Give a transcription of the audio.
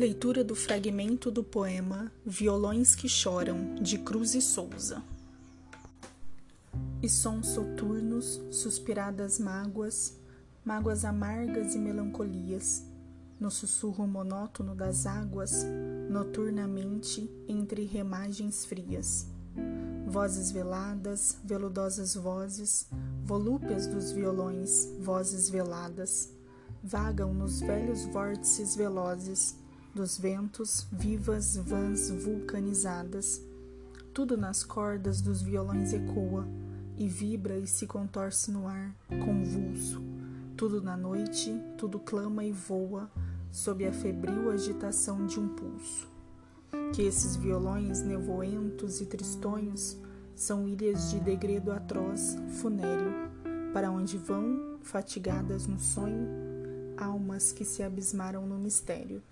Leitura do fragmento do poema Violões que Choram, de Cruz e Souza. E sons soturnos, suspiradas mágoas, mágoas amargas e melancolias, no sussurro monótono das águas, noturnamente entre remagens frias. Vozes veladas, veludosas vozes, volúpias dos violões, vozes veladas, vagam nos velhos vórtices velozes dos ventos, vivas vãs vulcanizadas. Tudo nas cordas dos violões ecoa e vibra e se contorce no ar, convulso. Tudo na noite, tudo clama e voa sob a febril agitação de um pulso. Que esses violões nevoentos e tristonhos são ilhas de degredo atroz, funéreo, para onde vão, fatigadas no sonho, almas que se abismaram no mistério.